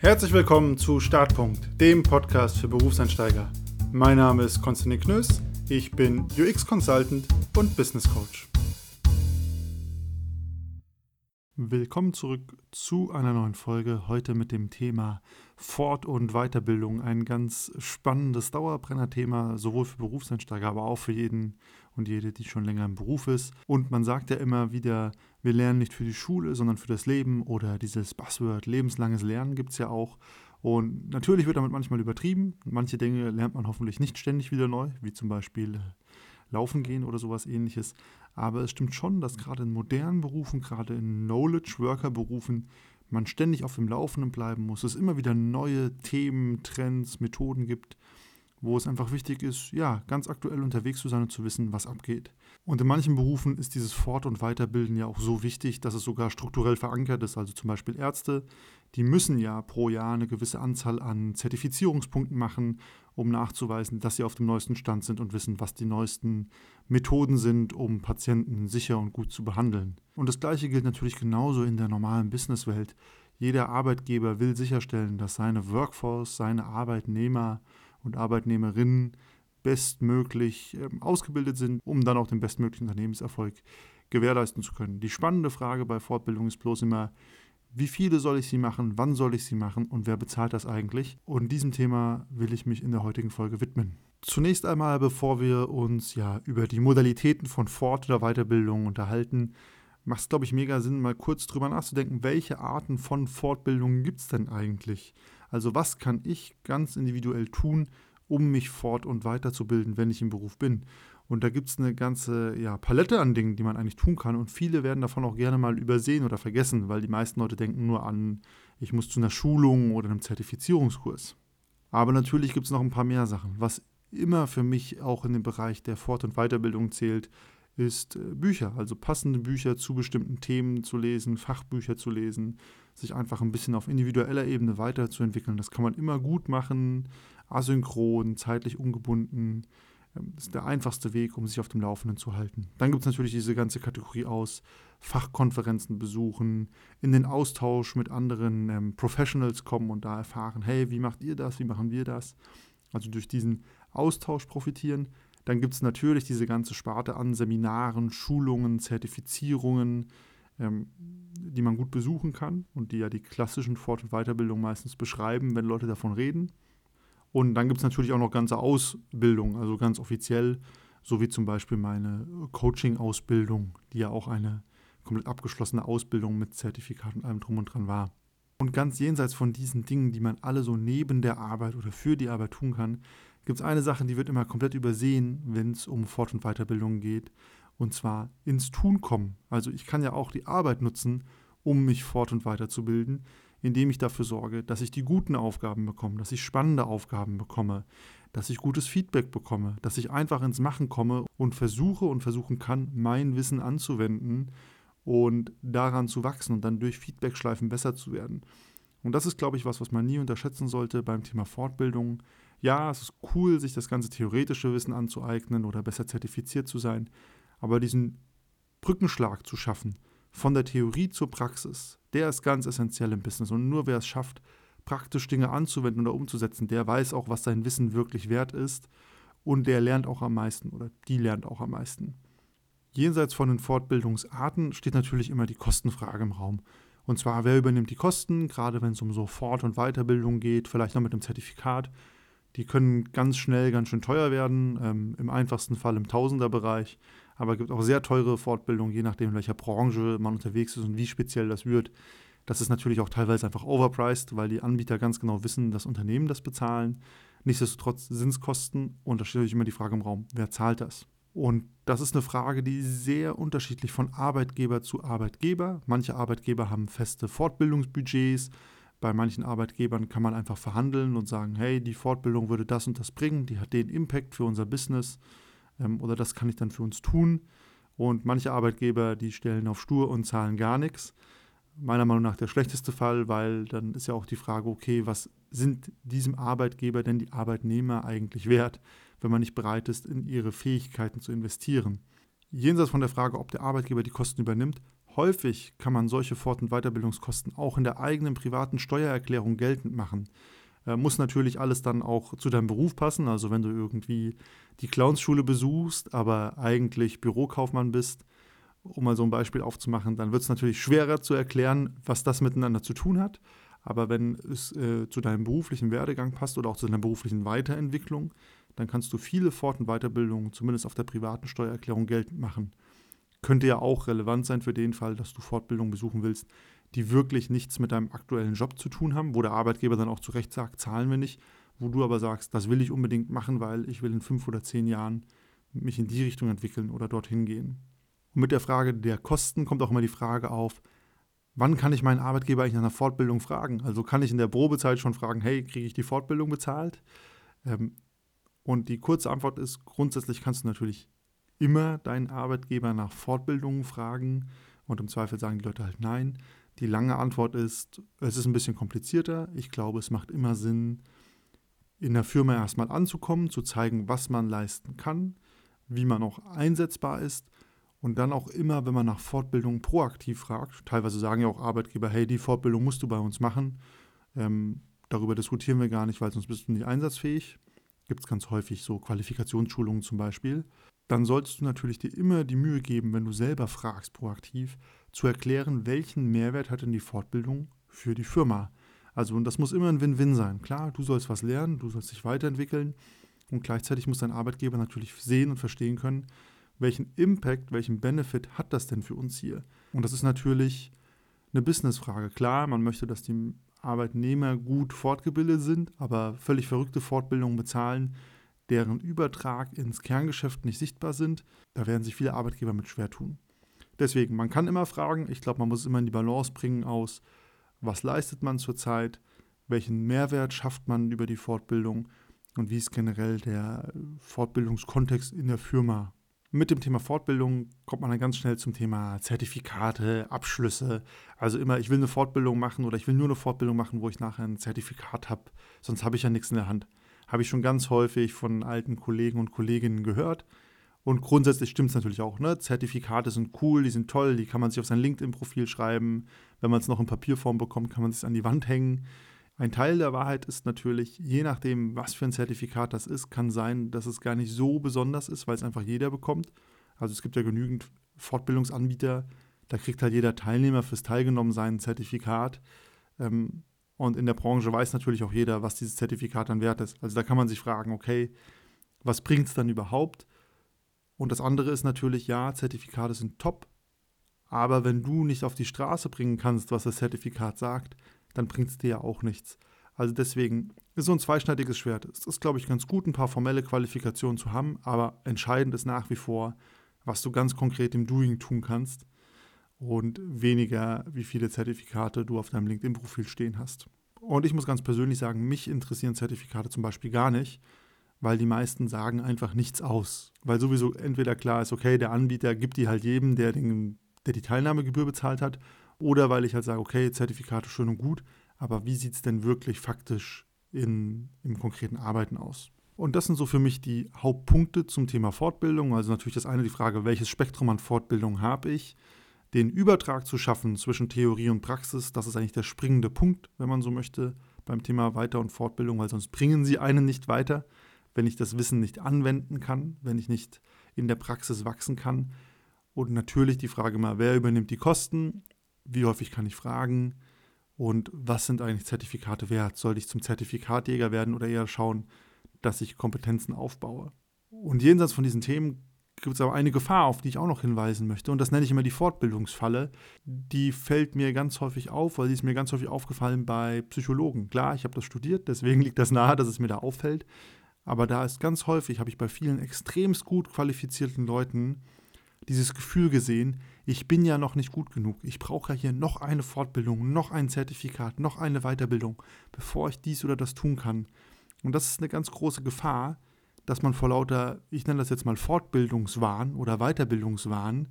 Herzlich willkommen zu Startpunkt, dem Podcast für Berufseinsteiger. Mein Name ist Konstantin Knöss, ich bin UX-Consultant und Business Coach. Willkommen zurück zu einer neuen Folge. Heute mit dem Thema Fort- und Weiterbildung. Ein ganz spannendes Dauerbrenner-Thema, sowohl für Berufseinsteiger, aber auch für jeden und jede, die schon länger im Beruf ist. Und man sagt ja immer wieder, wir lernen nicht für die Schule, sondern für das Leben oder dieses Buzzword lebenslanges Lernen gibt es ja auch. Und natürlich wird damit manchmal übertrieben. Manche Dinge lernt man hoffentlich nicht ständig wieder neu, wie zum Beispiel äh, Laufen gehen oder sowas ähnliches. Aber es stimmt schon, dass gerade in modernen Berufen, gerade in Knowledge-Worker-Berufen, man ständig auf dem Laufenden bleiben muss. Es immer wieder neue Themen, Trends, Methoden gibt, wo es einfach wichtig ist, ja, ganz aktuell unterwegs zu sein und zu wissen, was abgeht. Und in manchen Berufen ist dieses Fort- und Weiterbilden ja auch so wichtig, dass es sogar strukturell verankert ist. Also zum Beispiel Ärzte, die müssen ja pro Jahr eine gewisse Anzahl an Zertifizierungspunkten machen, um nachzuweisen, dass sie auf dem neuesten Stand sind und wissen, was die neuesten Methoden sind, um Patienten sicher und gut zu behandeln. Und das Gleiche gilt natürlich genauso in der normalen Businesswelt. Jeder Arbeitgeber will sicherstellen, dass seine Workforce, seine Arbeitnehmer und Arbeitnehmerinnen bestmöglich äh, ausgebildet sind, um dann auch den bestmöglichen Unternehmenserfolg gewährleisten zu können. Die spannende Frage bei Fortbildung ist bloß immer, wie viele soll ich sie machen, wann soll ich sie machen und wer bezahlt das eigentlich? Und diesem Thema will ich mich in der heutigen Folge widmen. Zunächst einmal, bevor wir uns ja über die Modalitäten von Fort- oder Weiterbildung unterhalten, macht es, glaube ich, mega Sinn, mal kurz drüber nachzudenken, welche Arten von Fortbildungen gibt es denn eigentlich? Also was kann ich ganz individuell tun, um mich fort- und weiterzubilden, wenn ich im Beruf bin? Und da gibt es eine ganze ja, Palette an Dingen, die man eigentlich tun kann. Und viele werden davon auch gerne mal übersehen oder vergessen, weil die meisten Leute denken nur an, ich muss zu einer Schulung oder einem Zertifizierungskurs. Aber natürlich gibt es noch ein paar mehr Sachen. Was immer für mich auch in den Bereich der Fort- und Weiterbildung zählt, ist äh, Bücher, also passende Bücher zu bestimmten Themen zu lesen, Fachbücher zu lesen, sich einfach ein bisschen auf individueller Ebene weiterzuentwickeln. Das kann man immer gut machen, asynchron, zeitlich ungebunden. Ähm, das ist der einfachste Weg, um sich auf dem Laufenden zu halten. Dann gibt es natürlich diese ganze Kategorie aus Fachkonferenzen besuchen, in den Austausch mit anderen ähm, Professionals kommen und da erfahren, hey, wie macht ihr das, wie machen wir das? Also durch diesen Austausch profitieren. Dann gibt es natürlich diese ganze Sparte an Seminaren, Schulungen, Zertifizierungen, ähm, die man gut besuchen kann und die ja die klassischen Fort- und Weiterbildungen meistens beschreiben, wenn Leute davon reden. Und dann gibt es natürlich auch noch ganze Ausbildungen, also ganz offiziell, so wie zum Beispiel meine Coaching-Ausbildung, die ja auch eine komplett abgeschlossene Ausbildung mit Zertifikat und allem drum und dran war. Und ganz jenseits von diesen Dingen, die man alle so neben der Arbeit oder für die Arbeit tun kann, gibt es eine Sache, die wird immer komplett übersehen, wenn es um Fort- und Weiterbildung geht, und zwar ins Tun kommen. Also ich kann ja auch die Arbeit nutzen, um mich fort- und weiterzubilden, indem ich dafür sorge, dass ich die guten Aufgaben bekomme, dass ich spannende Aufgaben bekomme, dass ich gutes Feedback bekomme, dass ich einfach ins Machen komme und versuche und versuchen kann, mein Wissen anzuwenden und daran zu wachsen und dann durch Feedbackschleifen besser zu werden. Und das ist, glaube ich, was, was man nie unterschätzen sollte beim Thema Fortbildung ja, es ist cool, sich das ganze theoretische Wissen anzueignen oder besser zertifiziert zu sein, aber diesen Brückenschlag zu schaffen von der Theorie zur Praxis, der ist ganz essentiell im Business. Und nur wer es schafft, praktisch Dinge anzuwenden oder umzusetzen, der weiß auch, was sein Wissen wirklich wert ist und der lernt auch am meisten oder die lernt auch am meisten. Jenseits von den Fortbildungsarten steht natürlich immer die Kostenfrage im Raum. Und zwar, wer übernimmt die Kosten, gerade wenn es um so Fort- und Weiterbildung geht, vielleicht noch mit einem Zertifikat. Die können ganz schnell ganz schön teuer werden, ähm, im einfachsten Fall im Tausenderbereich. Aber es gibt auch sehr teure Fortbildungen, je nachdem, in welcher Branche man unterwegs ist und wie speziell das wird. Das ist natürlich auch teilweise einfach overpriced, weil die Anbieter ganz genau wissen, dass Unternehmen das bezahlen. Nichtsdestotrotz sind es Kosten und da steht natürlich immer die Frage im Raum, wer zahlt das? Und das ist eine Frage, die sehr unterschiedlich von Arbeitgeber zu Arbeitgeber. Manche Arbeitgeber haben feste Fortbildungsbudgets, bei manchen Arbeitgebern kann man einfach verhandeln und sagen, hey, die Fortbildung würde das und das bringen, die hat den Impact für unser Business ähm, oder das kann ich dann für uns tun. Und manche Arbeitgeber, die stellen auf stur und zahlen gar nichts. Meiner Meinung nach der schlechteste Fall, weil dann ist ja auch die Frage, okay, was sind diesem Arbeitgeber denn die Arbeitnehmer eigentlich wert, wenn man nicht bereit ist, in ihre Fähigkeiten zu investieren? Jenseits von der Frage, ob der Arbeitgeber die Kosten übernimmt, häufig kann man solche Fort- und Weiterbildungskosten auch in der eigenen privaten Steuererklärung geltend machen. Äh, muss natürlich alles dann auch zu deinem Beruf passen. Also wenn du irgendwie die Clownsschule besuchst, aber eigentlich Bürokaufmann bist, um mal so ein Beispiel aufzumachen, dann wird es natürlich schwerer zu erklären, was das miteinander zu tun hat. Aber wenn es äh, zu deinem beruflichen Werdegang passt oder auch zu deiner beruflichen Weiterentwicklung, dann kannst du viele Fort- und Weiterbildungen zumindest auf der privaten Steuererklärung geltend machen. Könnte ja auch relevant sein für den Fall, dass du Fortbildungen besuchen willst, die wirklich nichts mit deinem aktuellen Job zu tun haben, wo der Arbeitgeber dann auch zu Recht sagt, zahlen wir nicht, wo du aber sagst, das will ich unbedingt machen, weil ich will in fünf oder zehn Jahren mich in die Richtung entwickeln oder dorthin gehen. Und mit der Frage der Kosten kommt auch immer die Frage auf, wann kann ich meinen Arbeitgeber eigentlich nach einer Fortbildung fragen? Also kann ich in der Probezeit schon fragen, hey, kriege ich die Fortbildung bezahlt? Ähm, und die kurze Antwort ist, grundsätzlich kannst du natürlich immer deinen Arbeitgeber nach Fortbildungen fragen und im Zweifel sagen die Leute halt nein. Die lange Antwort ist, es ist ein bisschen komplizierter. Ich glaube, es macht immer Sinn, in der Firma erstmal anzukommen, zu zeigen, was man leisten kann, wie man auch einsetzbar ist und dann auch immer, wenn man nach Fortbildung proaktiv fragt. Teilweise sagen ja auch Arbeitgeber, hey, die Fortbildung musst du bei uns machen. Ähm, darüber diskutieren wir gar nicht, weil sonst bist du nicht einsatzfähig. Gibt es ganz häufig so Qualifikationsschulungen zum Beispiel. Dann solltest du natürlich dir immer die Mühe geben, wenn du selber fragst proaktiv, zu erklären, welchen Mehrwert hat denn die Fortbildung für die Firma. Also und das muss immer ein Win-Win sein. Klar, du sollst was lernen, du sollst dich weiterentwickeln und gleichzeitig muss dein Arbeitgeber natürlich sehen und verstehen können, welchen Impact, welchen Benefit hat das denn für uns hier? Und das ist natürlich eine Businessfrage. Klar, man möchte, dass die Arbeitnehmer gut fortgebildet sind, aber völlig verrückte Fortbildungen bezahlen, deren Übertrag ins Kerngeschäft nicht sichtbar sind, da werden sich viele Arbeitgeber mit schwer tun. Deswegen, man kann immer fragen, ich glaube, man muss immer in die Balance bringen aus, was leistet man zurzeit, welchen Mehrwert schafft man über die Fortbildung und wie ist generell der Fortbildungskontext in der Firma mit dem Thema Fortbildung kommt man dann ganz schnell zum Thema Zertifikate, Abschlüsse. Also immer, ich will eine Fortbildung machen oder ich will nur eine Fortbildung machen, wo ich nachher ein Zertifikat habe. Sonst habe ich ja nichts in der Hand. Habe ich schon ganz häufig von alten Kollegen und Kolleginnen gehört. Und grundsätzlich stimmt es natürlich auch. Ne? Zertifikate sind cool, die sind toll, die kann man sich auf sein LinkedIn-Profil schreiben. Wenn man es noch in Papierform bekommt, kann man es an die Wand hängen. Ein Teil der Wahrheit ist natürlich, je nachdem, was für ein Zertifikat das ist, kann sein, dass es gar nicht so besonders ist, weil es einfach jeder bekommt. Also es gibt ja genügend Fortbildungsanbieter, da kriegt halt jeder Teilnehmer fürs Teilgenommen sein Zertifikat. Ähm, und in der Branche weiß natürlich auch jeder, was dieses Zertifikat dann wert ist. Also da kann man sich fragen, okay, was bringt es dann überhaupt? Und das andere ist natürlich, ja, Zertifikate sind top, aber wenn du nicht auf die Straße bringen kannst, was das Zertifikat sagt, dann bringt es dir ja auch nichts. Also deswegen ist so ein zweischneidiges Schwert. Es ist, glaube ich, ganz gut, ein paar formelle Qualifikationen zu haben, aber entscheidend ist nach wie vor, was du ganz konkret im Doing tun kannst und weniger, wie viele Zertifikate du auf deinem LinkedIn-Profil stehen hast. Und ich muss ganz persönlich sagen, mich interessieren Zertifikate zum Beispiel gar nicht, weil die meisten sagen einfach nichts aus. Weil sowieso entweder klar ist, okay, der Anbieter gibt die halt jedem, der, den, der die Teilnahmegebühr bezahlt hat, oder weil ich halt sage, okay, Zertifikate schön und gut, aber wie sieht es denn wirklich faktisch in, im konkreten Arbeiten aus? Und das sind so für mich die Hauptpunkte zum Thema Fortbildung. Also natürlich das eine die Frage, welches Spektrum an Fortbildung habe ich? Den Übertrag zu schaffen zwischen Theorie und Praxis, das ist eigentlich der springende Punkt, wenn man so möchte, beim Thema Weiter- und Fortbildung, weil sonst bringen sie einen nicht weiter, wenn ich das Wissen nicht anwenden kann, wenn ich nicht in der Praxis wachsen kann. Und natürlich die Frage mal, wer übernimmt die Kosten? Wie häufig kann ich fragen und was sind eigentlich Zertifikate wert? Sollte ich zum Zertifikatjäger werden oder eher schauen, dass ich Kompetenzen aufbaue? Und jenseits von diesen Themen gibt es aber eine Gefahr, auf die ich auch noch hinweisen möchte. Und das nenne ich immer die Fortbildungsfalle. Die fällt mir ganz häufig auf, weil sie ist mir ganz häufig aufgefallen bei Psychologen. Klar, ich habe das studiert, deswegen liegt das nahe, dass es mir da auffällt. Aber da ist ganz häufig, habe ich bei vielen extremst gut qualifizierten Leuten dieses Gefühl gesehen, ich bin ja noch nicht gut genug. Ich brauche ja hier noch eine Fortbildung, noch ein Zertifikat, noch eine Weiterbildung, bevor ich dies oder das tun kann. Und das ist eine ganz große Gefahr, dass man vor lauter, ich nenne das jetzt mal Fortbildungswahn oder Weiterbildungswahn,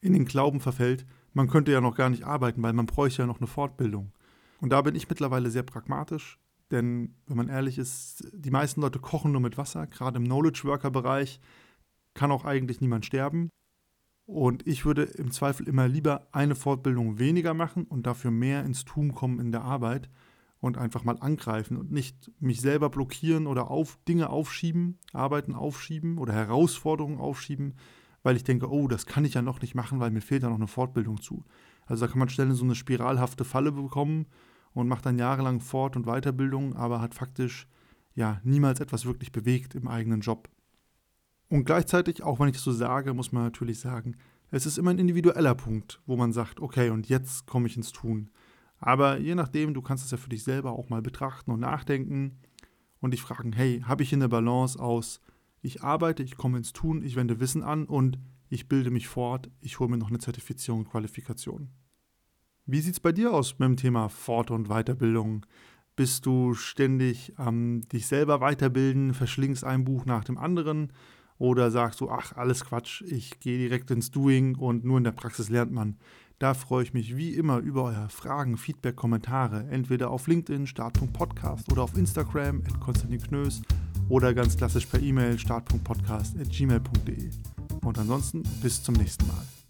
in den Glauben verfällt, man könnte ja noch gar nicht arbeiten, weil man bräuchte ja noch eine Fortbildung. Und da bin ich mittlerweile sehr pragmatisch, denn wenn man ehrlich ist, die meisten Leute kochen nur mit Wasser, gerade im Knowledge Worker Bereich kann auch eigentlich niemand sterben. Und ich würde im Zweifel immer lieber eine Fortbildung weniger machen und dafür mehr ins Tun kommen in der Arbeit und einfach mal angreifen und nicht mich selber blockieren oder auf Dinge aufschieben, Arbeiten aufschieben oder Herausforderungen aufschieben, weil ich denke, oh, das kann ich ja noch nicht machen, weil mir fehlt da noch eine Fortbildung zu. Also da kann man schnell in so eine spiralhafte Falle bekommen und macht dann jahrelang Fort- und Weiterbildung, aber hat faktisch ja niemals etwas wirklich bewegt im eigenen Job. Und gleichzeitig, auch wenn ich das so sage, muss man natürlich sagen, es ist immer ein individueller Punkt, wo man sagt, okay, und jetzt komme ich ins Tun. Aber je nachdem, du kannst es ja für dich selber auch mal betrachten und nachdenken und dich fragen, hey, habe ich hier eine Balance aus, ich arbeite, ich komme ins Tun, ich wende Wissen an und ich bilde mich fort, ich hole mir noch eine Zertifizierung und Qualifikation. Wie sieht es bei dir aus mit dem Thema Fort- und Weiterbildung? Bist du ständig am ähm, dich selber weiterbilden, verschlingst ein Buch nach dem anderen oder sagst du, ach, alles Quatsch, ich gehe direkt ins Doing und nur in der Praxis lernt man? Da freue ich mich wie immer über eure Fragen, Feedback, Kommentare, entweder auf LinkedIn, Start.podcast oder auf Instagram, at Konstantin Knös oder ganz klassisch per E-Mail, start.podcast.gmail.de. Und ansonsten bis zum nächsten Mal.